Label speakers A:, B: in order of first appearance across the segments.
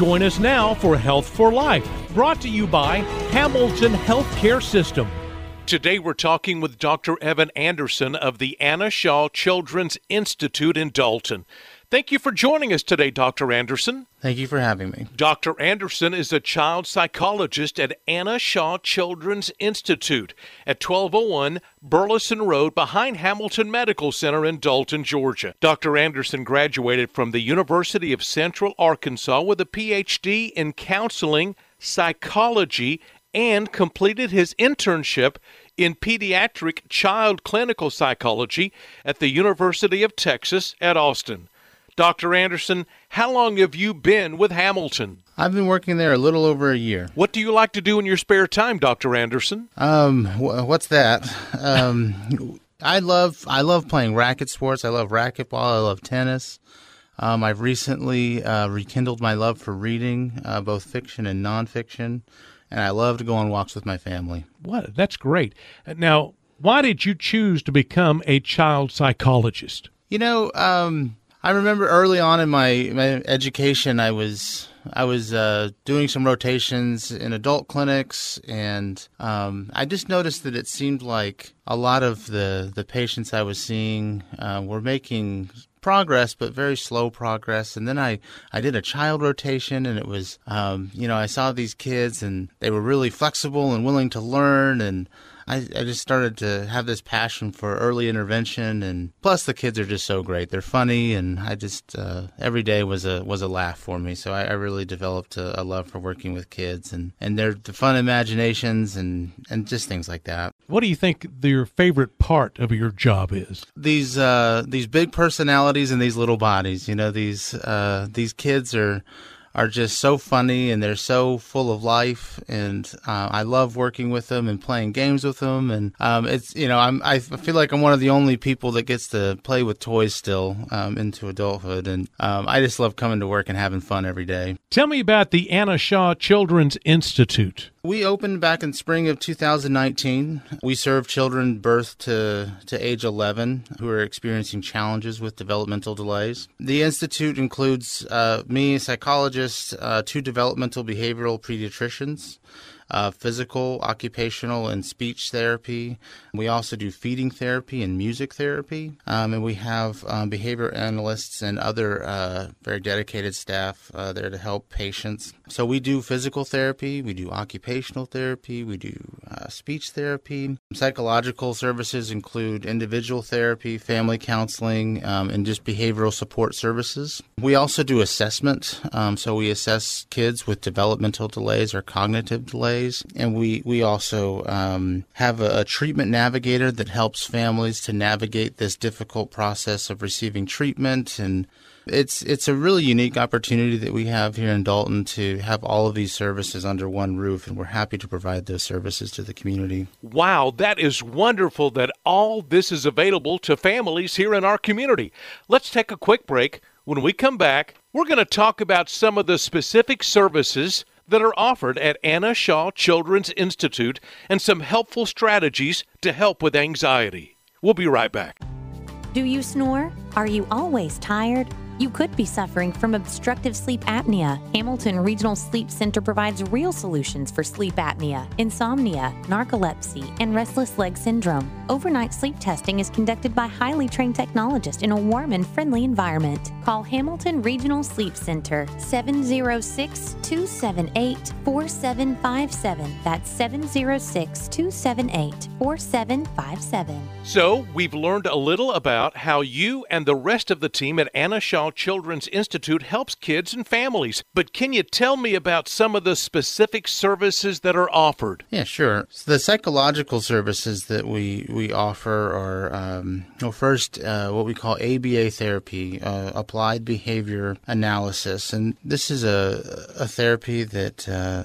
A: Join us now for Health for Life, brought to you by Hamilton Healthcare System. Today we're talking with Dr. Evan Anderson of the Anna Shaw Children's Institute in Dalton. Thank you for joining us today, Dr. Anderson.
B: Thank you for having me.
A: Dr. Anderson is a child psychologist at Anna Shaw Children's Institute at 1201 Burleyson Road behind Hamilton Medical Center in Dalton, Georgia. Dr. Anderson graduated from the University of Central Arkansas with a PhD in counseling, psychology, and completed his internship in pediatric child clinical psychology at the University of Texas at Austin. Dr. Anderson, how long have you been with Hamilton?
B: I've been working there a little over a year.
A: What do you like to do in your spare time, Dr. Anderson?
B: Um, wh- what's that? Um, I love I love playing racket sports. I love racquetball. I love tennis. Um, I've recently uh, rekindled my love for reading, uh, both fiction and nonfiction, and I love to go on walks with my family.
A: What? That's great. Now, why did you choose to become a child psychologist?
B: You know, um, I remember early on in my, my education, I was I was uh, doing some rotations in adult clinics, and um, I just noticed that it seemed like a lot of the the patients I was seeing uh, were making progress, but very slow progress. And then I, I did a child rotation, and it was, um, you know, I saw these kids, and they were really flexible and willing to learn, and I, I just started to have this passion for early intervention, and plus the kids are just so great. They're funny, and I just uh, every day was a was a laugh for me. So I, I really developed a, a, love for working with kids, and and their the fun imaginations, and and just things like that.
A: What do you think your favorite part of your job is?
B: These uh, these big personalities and these little bodies. You know, these uh, these kids are are just so funny and they're so full of life and uh, I love working with them and playing games with them and um, it's you know I'm I feel like I'm one of the only people that gets to play with toys still um, into adulthood and um, I just love coming to work and having fun every day.
A: Tell me about the Anna Shaw Children's Institute.
B: We opened back in spring of 2019. We serve children birth to, to age 11 who are experiencing challenges with developmental delays. The institute includes uh, me, a psychologist, uh, two developmental behavioral pediatricians, uh, physical, occupational, and speech therapy. We also do feeding therapy and music therapy. Um, and we have um, behavior analysts and other uh, very dedicated staff uh, there to help patients. So we do physical therapy, we do occupational therapy, we do uh, speech therapy. Psychological services include individual therapy, family counseling, um, and just behavioral support services. We also do assessment. Um, so we assess kids with developmental delays or cognitive delays. And we, we also um, have a, a treatment navigator that helps families to navigate this difficult process of receiving treatment and it's it's a really unique opportunity that we have here in Dalton to have all of these services under one roof, and we're happy to provide those services to the community.
A: Wow, that is wonderful that all this is available to families here in our community. Let's take a quick break. When we come back, we're going to talk about some of the specific services that are offered at Anna Shaw Children's Institute and some helpful strategies to help with anxiety. We'll be right back.
C: Do you snore? Are you always tired? You could be suffering from obstructive sleep apnea. Hamilton Regional Sleep Center provides real solutions for sleep apnea, insomnia, narcolepsy, and restless leg syndrome. Overnight sleep testing is conducted by highly trained technologists in a warm and friendly environment. Call Hamilton Regional Sleep Center 706 278 4757. That's 706 278 4757.
A: So, we've learned a little about how you and the rest of the team at Anna Shaw Children's Institute helps kids and families. But can you tell me about some of the specific services that are offered?
B: Yeah, sure. So the psychological services that we, we offer are, um, well, first, uh, what we call ABA therapy, uh, applied behavior analysis. And this is a, a therapy that, uh,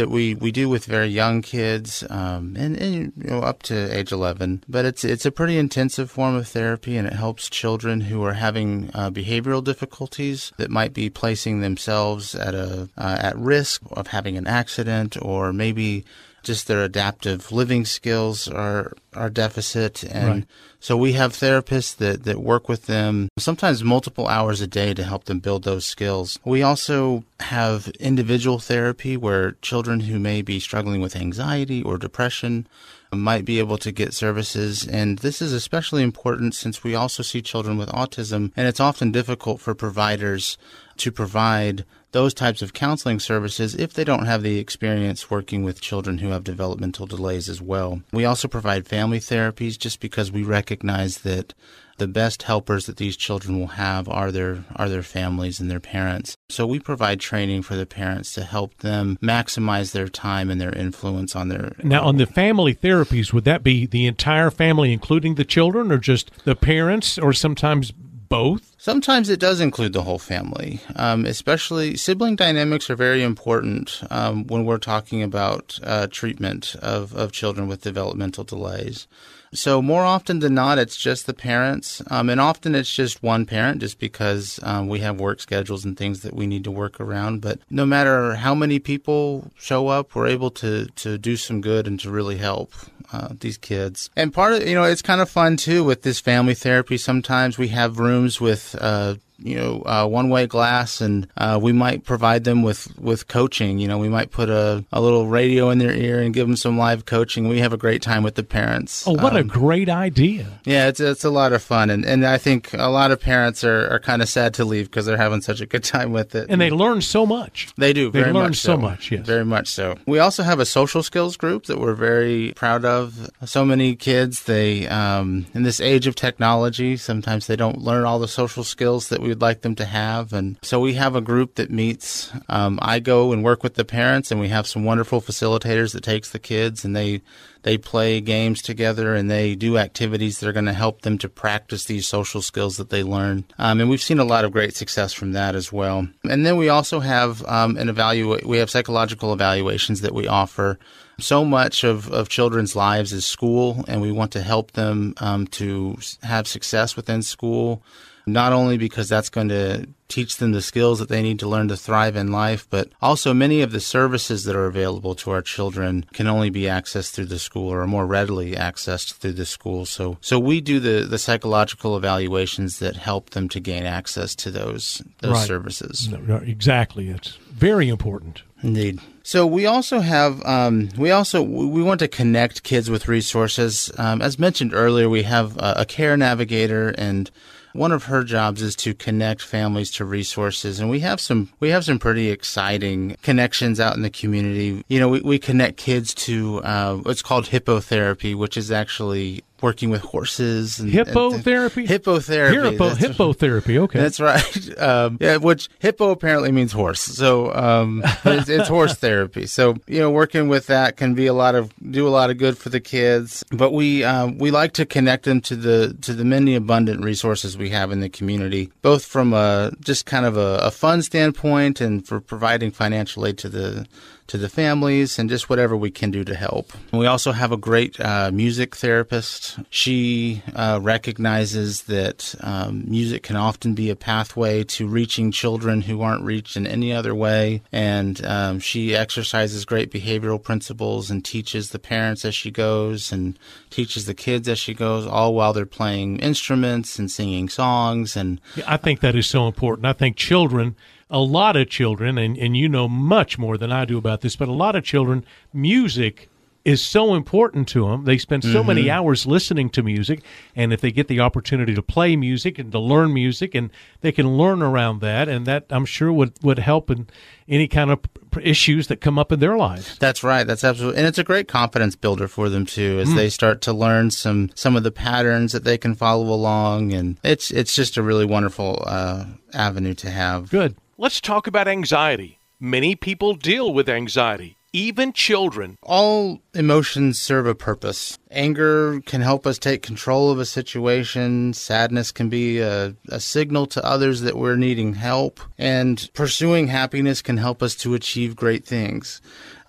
B: that we, we do with very young kids um, and, and you know, up to age 11. But it's it's a pretty intensive form of therapy, and it helps children who are having uh, behavioral difficulties that might be placing themselves at a uh, at risk of having an accident or maybe just their adaptive living skills are are deficit and
D: Right.
B: so we have therapists that, that work with them sometimes multiple hours a day to help them build those skills. We also have individual therapy where children who may be struggling with anxiety or depression might be able to get services. And this is especially important since we also see children with autism, and it's often difficult for providers to provide those types of counseling services if they don't have the experience working with children who have developmental delays as well. We also provide family therapies just because we recognize that the best helpers that these children will have are their are their families and their parents. So we provide training for the parents to help them maximize their time and their influence on their
D: Now, on the family therapies, would that be the entire family, including the children, or just the parents, or sometimes both?
B: Sometimes it does include the whole family, um, especially sibling dynamics are very important um, when we're talking about uh, treatment of, of children with developmental delays. So more often than not, it's just the parents, um, and often it's just one parent, just because um, we have work schedules and things that we need to work around. But no matter how many people show up, we're able to to do some good and to really help uh, these kids. And part of you know, it's kind of fun too with this family therapy. Sometimes we have rooms with. Uh, you know, uh, one-way glass, and uh, we might provide them with, with coaching. You know, we might put a, a little radio in their ear and give them some live coaching. We have a great time with the parents.
D: Oh, what a
B: Um,
D: great idea!
B: yeah, it's it's a lot of fun, and, and I think a lot of parents are, are kind of sad to leave because they're having such a good time with it.
D: And they learn so much.
B: They do.
D: They learn
B: much
D: so much, yes.
B: Very much so. We also have a social skills group that we're very proud of. So many kids, they um, in this age of technology, sometimes they don't learn all the social skills that we would like them to have, and so we have a group that meets. Um, I go and work with the parents, and we have some wonderful facilitators that takes the kids, and they they play games together and they do activities that are going to help them to practice these social skills that they learn. Um, and we've seen a lot of great success from that as well. And then we also have um, an evaluate. We have psychological evaluations that we offer. So much of, of children's lives is school, and we want to help them um, to have success within school. Not only because that's going to teach them the skills that they need to learn to thrive in life, but also many of the services that are available to our children can only be accessed through the school or are more readily accessed through the school. So, so we do the, the psychological evaluations that help them to gain access to those, those
D: Right.
B: services.
D: No, no, exactly. It's very important.
B: Indeed. So we also have um, we also we want to connect kids with resources. Um, as mentioned earlier, we have a, a care navigator, and one of her jobs is to connect families to resources. And we have some we have some pretty exciting connections out in the community. You know, we, we connect kids to uh, what's called hippotherapy, which is actually working with horses. And,
D: Hippotherapy?
B: And, hippotherapy.
D: Hippo, hippotherapy. Okay.
B: that's right. Um, yeah, which hippo apparently means horse. So um, it's, it's horse therapy. So you know, working with that can be a lot of do a lot of good for the kids. But we um, we like to connect them to the to the many abundant resources we have in the community, both from a just kind of a, a fun standpoint and for providing financial aid to the to the families and just whatever we can do to help. We also have a great uh, music therapist. She uh, recognizes that um, music can often be a pathway to reaching children who aren't reached in any other way. And um, she exercises great behavioral principles and teaches the parents as she goes and teaches the kids as she goes, all while they're playing instruments and singing songs. And
D: Yeah, I think that is so important. I think children, a lot of children, and, and you know much more than I do about this, but a lot of children, music is so important to them. They spend so many hours listening to music, and if they get the opportunity to play music and to learn music, and they can learn around that, and that I'm sure would, would help in any kind of issues that come up in their lives.
B: That's right. That's absolutely, and it's a great confidence builder for them too, as they start to learn some some of the patterns that they can follow along, and it's it's just a really wonderful uh, avenue to have.
D: Good.
A: Let's talk about anxiety. Many people deal with anxiety, even children.
B: All emotions serve a purpose. Anger can help us take control of a situation. Sadness can be a, a signal to others that we're needing help. And pursuing happiness can help us to achieve great things.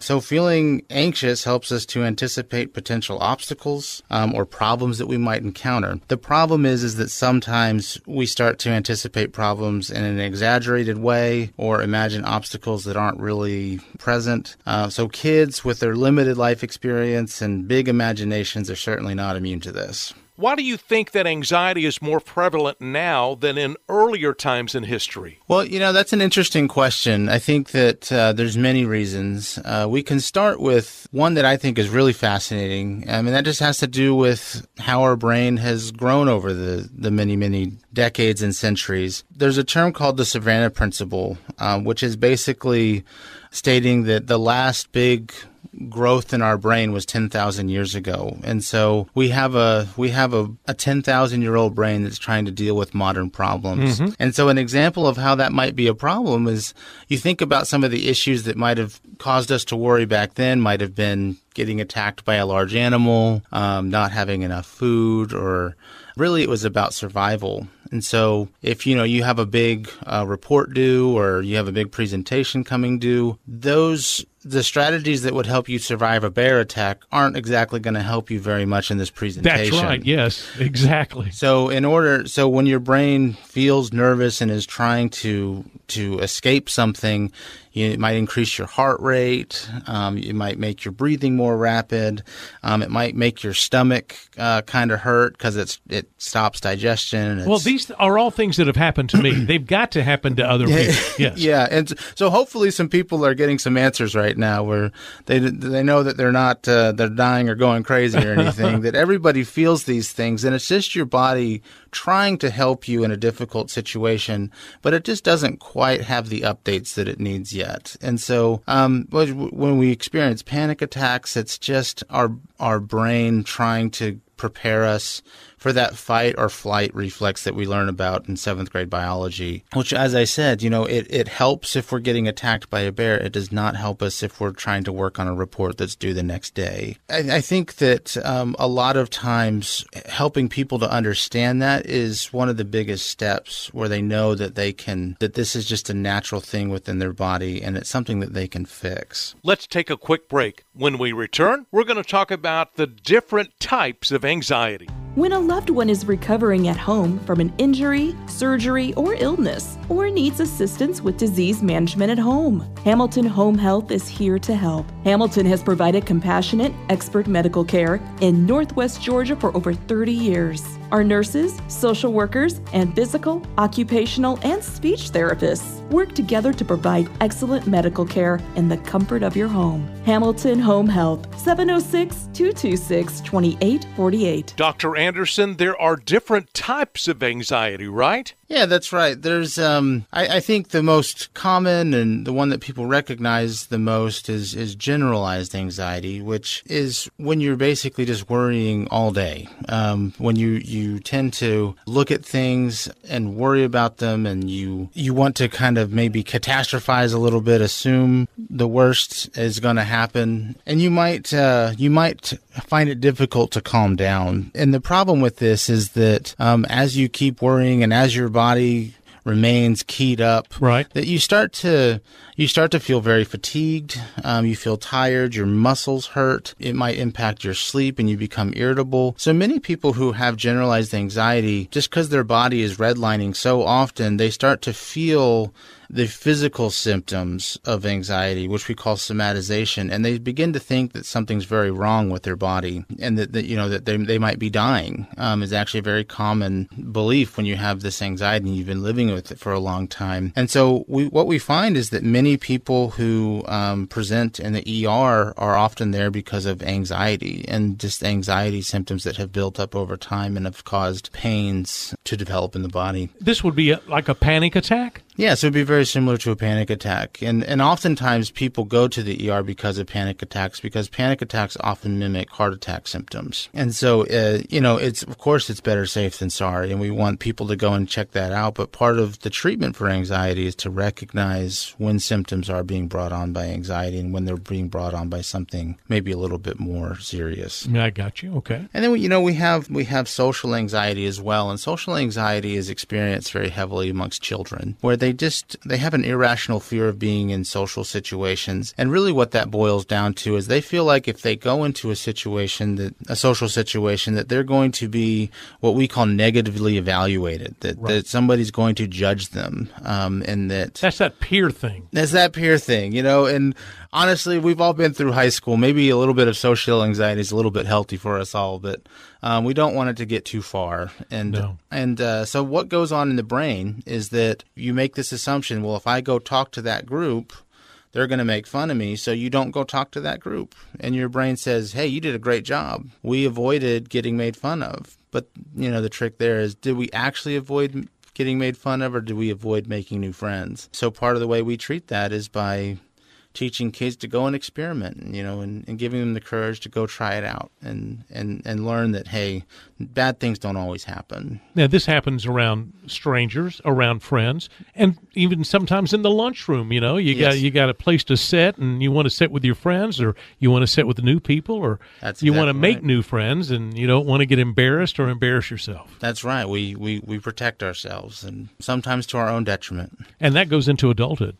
B: So, feeling anxious helps us to anticipate potential obstacles um, or problems that we might encounter. The problem is, is that sometimes we start to anticipate problems in an exaggerated way or imagine obstacles that aren't really present. Uh, so, kids with their limited life experience and big are certainly not immune to this.
A: Why do you think that anxiety is more prevalent now than in earlier times in history?
B: Well, you know, that's an interesting question. I think that uh, there's many reasons. Uh, we can start with one that I think is really fascinating. I mean, that just has to do with how our brain has grown over the, the many, many decades and centuries. There's a term called the Savannah Principle, uh, which is basically stating that the last big growth in our brain was 10,000 years ago. And so we have a we have a, a 10,000 year old brain that's trying to deal with modern problems. Mm-hmm. And so an example of how that might be a problem is you think about some of the issues that might have caused us to worry back then might have been getting attacked by a large animal, um, not having enough food, or really it was about survival. And so if you know you have a big uh, report due or you have a big presentation coming due, those the strategies that would help you survive a bear attack aren't exactly going to help you very much in this presentation.
D: That's right. Yes, exactly.
B: So in order so when your brain feels nervous and is trying to to escape something, you, it might increase your heart rate. Um, it might make your breathing more rapid. Um, it might make your stomach uh, kind of hurt because it's it stops digestion.
D: Well, these are all things that have happened to me. They've got to happen to other people. Yes.
B: yeah, and so hopefully some people are getting some answers right now where they they know that they're not uh, they're dying or going crazy or anything. that everybody feels these things, and it's just your body trying to help you in a difficult situation, but it just doesn't quite have the updates that it needs yet. And so, um, when we experience panic attacks, it's just our our brain trying to prepare us for that fight or flight reflex that we learn about in seventh grade biology, which, as I said, you know, it, it helps if we're getting attacked by a bear. It does not help us if we're trying to work on a report that's due the next day. I, I think that um, a lot of times helping people to understand that is one of the biggest steps where they know that they can, that this is just a natural thing within their body and it's something that they can fix.
A: Let's take a quick break. When we return, we're going to talk about the different types of anxiety.
E: When a loved one is recovering at home from an injury, surgery, or illness, or needs assistance with disease management at home, Hamilton Home Health is here to help. Hamilton has provided compassionate, expert medical care in Northwest Georgia for over 30 years. Our nurses, social workers, and physical, occupational, and speech therapists work together to provide excellent medical care in the comfort of your home. Hamilton Home Health, 706 226 2848.
A: Dr. Anderson, there are different types of anxiety, right?
B: Yeah, that's right. There's, um, I, I, think the most common and the one that people recognize the most is, is generalized anxiety, which is when you're basically just worrying all day. Um, when you, you tend to look at things and worry about them and you, you want to kind of maybe catastrophize a little bit, assume the worst is going to happen. And you might, uh, you might find it difficult to calm down. And the problem with this is that, um, as you keep worrying and as your body remains keyed up
D: right.
B: that you start to you start to feel very fatigued. Um, you feel tired. Your muscles hurt. It might impact your sleep and you become irritable. So many people who have generalized anxiety just because their body is redlining so often they start to feel the physical symptoms of anxiety, which we call somatization, and they begin to think that something's very wrong with their body and that, that you know that they, they might be dying um, is actually a very common belief when you have this anxiety and you've been living with it for a long time. And so we, what we find is that many people who um, present in the ER are often there because of anxiety and just anxiety symptoms that have built up over time and have caused pains to develop in the body.
D: This would be a, like a panic attack?
B: Yes, it would be very similar to a panic attack. And, and oftentimes people go to the ER because of panic attacks because panic attacks often mimic heart attack symptoms. And so, uh, you know, it's, of course, it's better safe than sorry. And we want people to go and check that out. But part of the treatment for anxiety is to recognize when symptoms are being brought on by anxiety and when they're being brought on by something maybe a little bit more serious.
D: I got you. Okay.
B: And then, you know, we have, we have social anxiety as well. And social anxiety is experienced very heavily amongst children where they they just they have an irrational fear of being in social situations. And really what that boils down to is they feel like if they go into a situation that a social situation that they're going to be what we call negatively evaluated, that, right. that somebody's going to judge them. Um, and that
A: That's that peer thing.
B: That's that peer thing, you know, and honestly, we've all been through high school. Maybe a little bit of social anxiety is a little bit healthy for us all, but um, we don't want it to get too far. And no. and uh, so what goes on in the brain is that you make this assumption. Well, if I go talk to that group, they're going to make fun of me, so you don't go talk to that group. And your brain says, "Hey, you did a great job. We avoided getting made fun of." But you know, the trick there is, did we actually avoid getting made fun of, or did we avoid making new friends? So part of the way we treat that is by teaching kids to go and experiment, you know, and, and giving them the courage to go try it out and, and, and learn that, hey, bad things don't always happen.
A: Now, this happens around strangers, around friends, and even sometimes in the lunchroom, you know, you yes. got you got a place to sit and you want to sit with your friends or you want to sit with new people or That's you exactly want to make right. new friends and you don't want to get embarrassed or embarrass yourself.
B: That's right. We, we, we protect ourselves and sometimes to our own detriment.
A: And that goes into adulthood.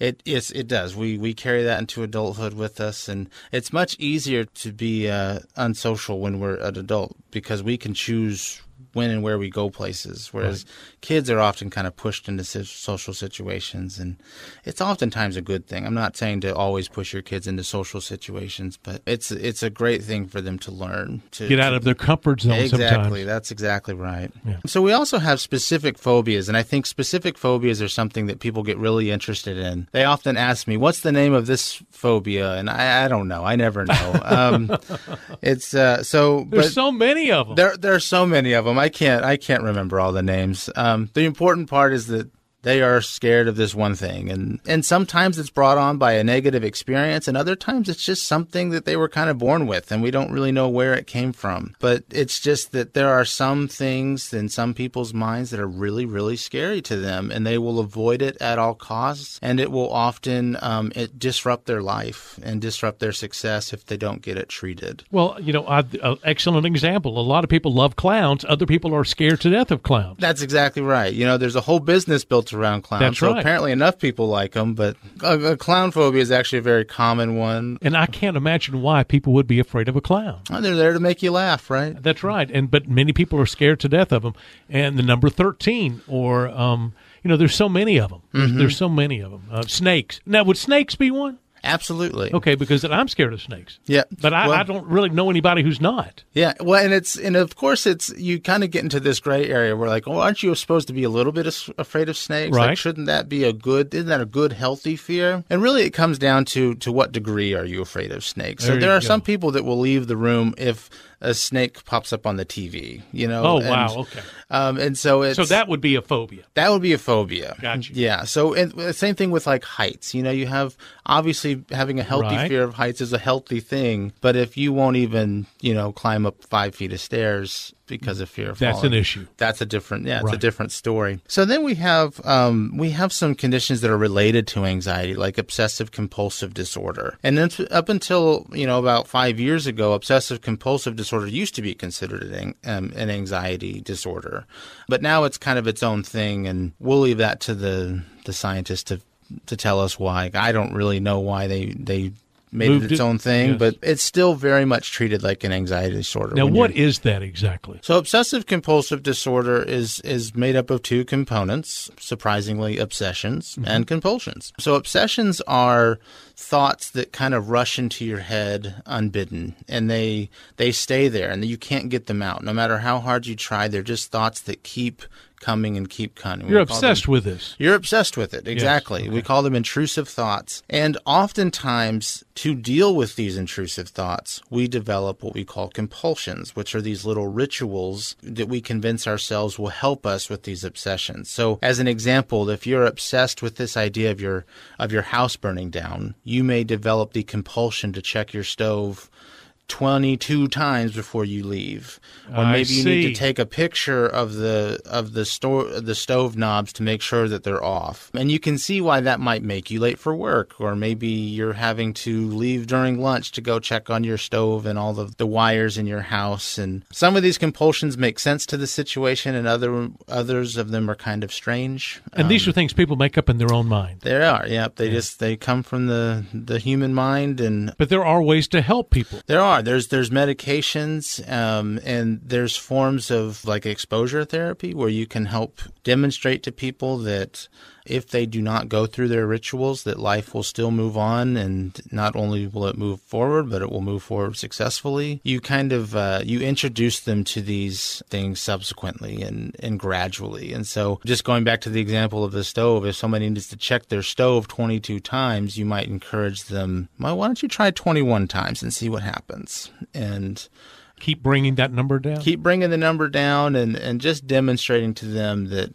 B: It yes, it does. We we carry that into adulthood with us, and it's much easier to be uh, unsocial when we're an adult because we can choose when and where we go places. Whereas right. kids are often kind of pushed into social situations, and it's oftentimes a good thing. I'm not saying to always push your kids into social situations, but it's it's a great thing for them to learn to
A: get out to, of their comfort zone.
B: Exactly,
A: sometimes.
B: that's exactly right. Yeah. So we also have specific phobias, and I think specific phobias are something that people get really interested in. They often ask me, "What's the name of this phobia?" And I, I don't know. I never know. Um, it's uh, so
A: there's so many of them.
B: There there are so many of them. I can't I can't remember all the names. Um, the important part is that they are scared of this one thing. And and sometimes it's brought on by a negative experience and other times it's just something that they were kind of born with and we don't really know where it came from. But it's just that there are some things in some people's minds that are really really scary to them and they will avoid it at all costs and it will often um, it disrupt their life and disrupt their success if they don't get it treated.
A: Well you know uh, excellent example. A lot of people love clowns. Other people are scared to death of clowns.
B: That's exactly right. You know there's a whole business built around clowns.
A: That's
B: so
A: right.
B: apparently enough people like them, but a, a, clown phobia is actually a very common one.
A: And I can't imagine why people would be afraid of a clown.
B: Well, they're there to make you laugh, right?
A: That's right. And but many people are scared to death of them. And the number 13 or um, you know, there's so many of them. There's, mm-hmm. there's so many of them. Uh, snakes. Now, would snakes be one?
B: Absolutely.
A: Okay, because I'm scared of snakes.
B: Yeah,
A: but I, well, I, don't really know anybody who's not.
B: Yeah, well, and it's and of course it's you kind of get into this gray area where like, oh, aren't you supposed to be a little bit afraid of snakes?
A: Right.
B: Like, shouldn't that be a good? Isn't that a good healthy fear? And really, it comes down to to what degree are you afraid of snakes?
A: There
B: so there are
A: go.
B: some people that will leave the room if a snake pops up on the TV. You know.
A: Oh
B: and,
A: wow. Okay.
B: Um, and so it's
A: so that would be a phobia.
B: That would be a phobia.
A: Gotcha.
B: Yeah. So and same thing with like heights. You know, you have obviously having a healthy
A: right.
B: fear of heights is a healthy thing, but if you won't even you know climb up five feet of stairs because of fear of
A: that's
B: falling,
A: an issue.
B: That's a different yeah, it's
A: right.
B: a different story. So then we have um, we have some conditions that are related to anxiety, like obsessive compulsive disorder, and then up until you know about five years ago, obsessive compulsive disorder used to be considered an, um, an anxiety disorder, but now it's kind of its own thing, and we'll leave that to the the scientists to to tell us why. I don't really know why they they made
A: Moved
B: it its
A: it?
B: own thing,
A: Yes.
B: but it's still very much treated like an anxiety disorder.
A: Now, what is that exactly?
B: so obsessive compulsive disorder is is made up of two components, surprisingly obsessions mm-hmm. and compulsions. So obsessions are thoughts that kind of rush into your head unbidden and they they stay there and you can't get them out. No matter how hard you try, they're just thoughts that keep coming and keep coming.
A: You're
B: We call them-
A: obsessed with this.
B: you're obsessed with it. Exactly. We
A: okay.
B: call them intrusive thoughts. And oftentimes, to deal with these intrusive thoughts, we develop what we call compulsions, which are these little rituals that we convince ourselves will help us with these obsessions. So, as an example, if you're obsessed with this idea of your of your house burning down, you may develop the compulsion to check your stove 22 times before you leave. Or maybe you need to take a picture of the of the store the stove knobs to make sure that they're off. And you can see why that might make you late for work. Or maybe you're having to leave during lunch to go check on your stove and all of the wires in your house. And some of these compulsions make sense to the situation and other others of them are kind of strange.
D: And these
B: Um,
D: are things people make up in their own mind.
B: they are yep. They just they come from the the human mind and
D: But there are ways to help people.
B: there are. There's there's medications, um, and there's forms of like exposure therapy where you can help demonstrate to people that if they do not go through their rituals, that life will still move on, and not only will it move forward, but it will move forward successfully. You kind of uh, you introduce them to these things subsequently and and gradually. And so, just going back to the example of the stove, if somebody needs to check their stove 22 times, you might encourage them, why don't you try 21 times and see what happens? And
D: Keep bringing that number down.
B: keep bringing the number down and, and just demonstrating to them that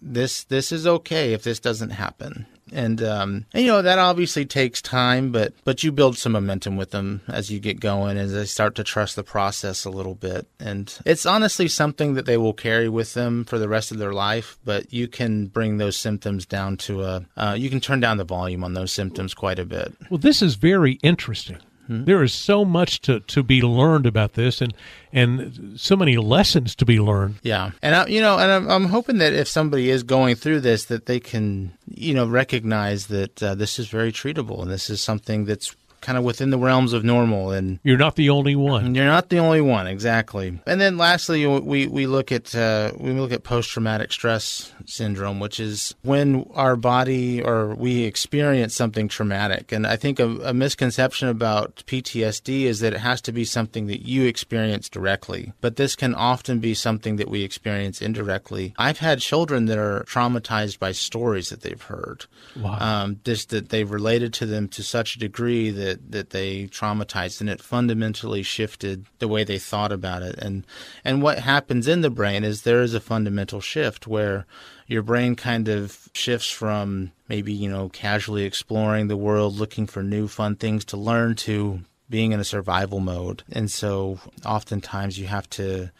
B: this this is okay if this doesn't happen. And, um, and you know that obviously takes time, but but you build some momentum with them as you get going, as they start to trust the process a little bit. And it's honestly something that they will carry with them for the rest of their life. But you can bring those symptoms down to a, uh, you can turn down the volume on those symptoms quite a bit.
D: Well, this is very interesting.
B: Hmm?
D: There is so much to, to be learned about this, and and so many lessons to be learned.
B: Yeah, and I, you know, and I'm, I'm hoping that if somebody is going through this, that they can, you know, recognize that uh, this is very treatable, and this is something that's kind of within the realms of normal, and
D: You're not the only one.
B: you're not the only one, exactly. And then lastly, we we look at uh, we look at post traumatic stress syndrome, which is when our body or we experience something traumatic. And I think a, a misconception about PTSD is that it has to be something that you experience directly, but this can often be something that we experience indirectly. I've had children that are traumatized by stories that they've heard
D: Wow.
B: um, just that they've related to them to such a degree that, that they traumatized and it fundamentally shifted the way they thought about it. And, and what happens in the brain is there is a fundamental shift where your brain kind of shifts from maybe, you know, casually exploring the world, looking for new fun things to learn to being in a survival mode. And so oftentimes you have to,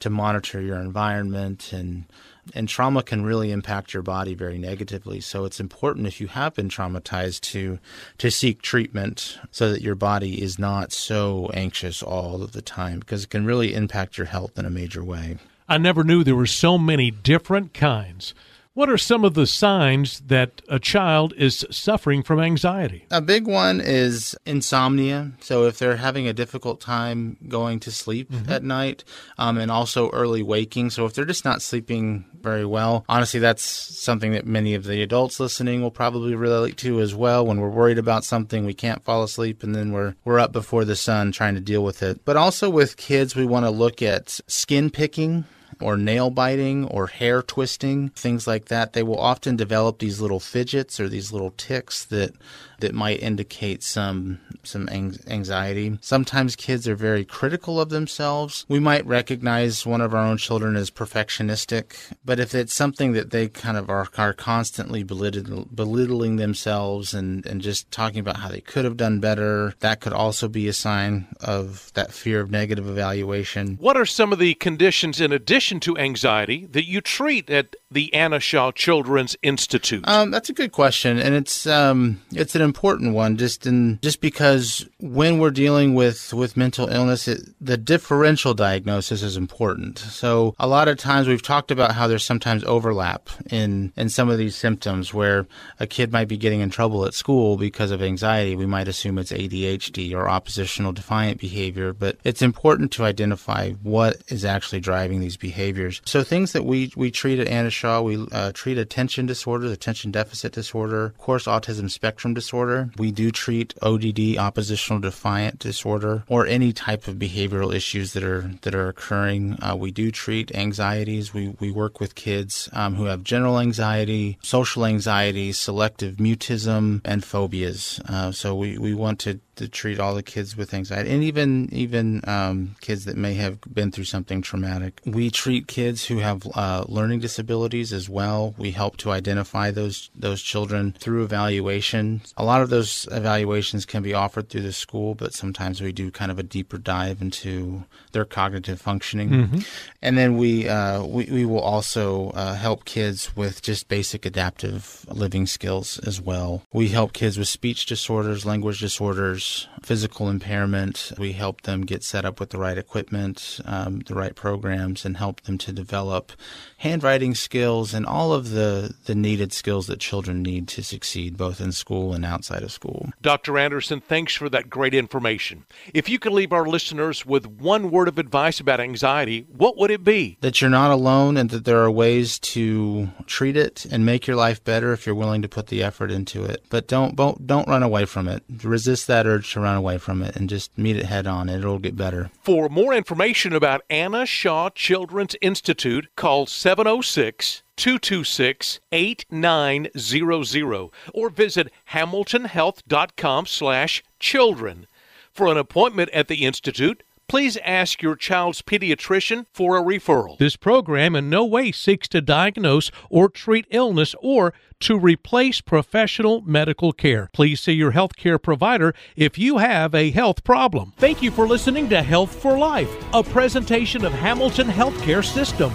B: to monitor your environment and and trauma can really impact your body very negatively. So it's important if you have been traumatized to to seek treatment so that your body is not so anxious all of the time because it can really impact your health in a major way.
D: I never knew there were so many different kinds. What are some of the signs that a child is suffering from anxiety?
B: A big one is insomnia. So if they're having a difficult time going to sleep at night, um, and also early waking. So if they're just not sleeping very well, honestly, that's something that many of the adults listening will probably relate to as well. When we're worried about something, we can't fall asleep, and then we're we're up before the sun trying to deal with it. But also with kids, we want to look at skin picking or nail biting or hair twisting, things like that. They will often develop these little fidgets or these little tics that that might indicate some some anxiety. Sometimes kids are very critical of themselves. We might recognize one of our own children as perfectionistic, but if it's something that they kind of are, are constantly belittling, belittling themselves and, and just talking about how they could have done better, that could also be a sign of that fear of negative evaluation.
A: What are some of the conditions in addition to anxiety that you treat at the Anna Shaw Children's Institute?
B: Um, that's a good question, and it's um, it's an important one. Just in just because when we're dealing with with mental illness, it, the differential diagnosis is important. So a lot of times we've talked about how there's sometimes overlap in in some of these symptoms where a kid might be getting in trouble at school because of anxiety. We might assume it's ADHD or oppositional defiant behavior, but it's important to identify what is actually driving these behaviors. So things that we we treat at Anna Shaw, we uh, treat attention disorders, attention deficit disorder, of course, autism spectrum disorder. We do treat ODD, oppositional defiant disorder, or any type of behavioral issues that are that are occurring. Uh, we do treat anxieties. We we work with kids um, who have general anxiety, social anxiety, selective mutism, and phobias. Uh, so we we want to to treat all the kids with anxiety and even even um, kids that may have been through something traumatic. We treat kids who have uh, learning disabilities as well. We help to identify those those children through evaluation. A lot of those evaluations can be offered through the school, but sometimes we do kind of a deeper dive into their cognitive functioning. Mm-hmm. And then we, uh, we, we will also uh, help kids with just basic adaptive living skills as well. We help kids with speech disorders, language disorders, physical impairment. We help them get set up with the right equipment, um, the right programs, and help them to develop handwriting skills and all of the, the needed skills that children need to succeed both in school and outside of school.
A: Dr. Anderson, thanks for that great information. If you could leave our listeners with one word of advice about anxiety, what would it be?
B: That you're not alone and that there are ways to treat it and make your life better if you're willing to put the effort into it. But don't don't, don't run away from it. Resist that urge to run away from it and just meet it head on. It'll get better.
A: For more information about Anna Shaw Children's Institute, call 706 226 8900 or visit hamiltonhealth.com slash children. For an appointment at the Institute, please ask your child's pediatrician for a referral.
D: This program in no way seeks to diagnose or treat illness or to replace professional medical care. Please see your healthcare provider if you have a health problem. Thank you for listening to Health for Life, a presentation of Hamilton Healthcare System.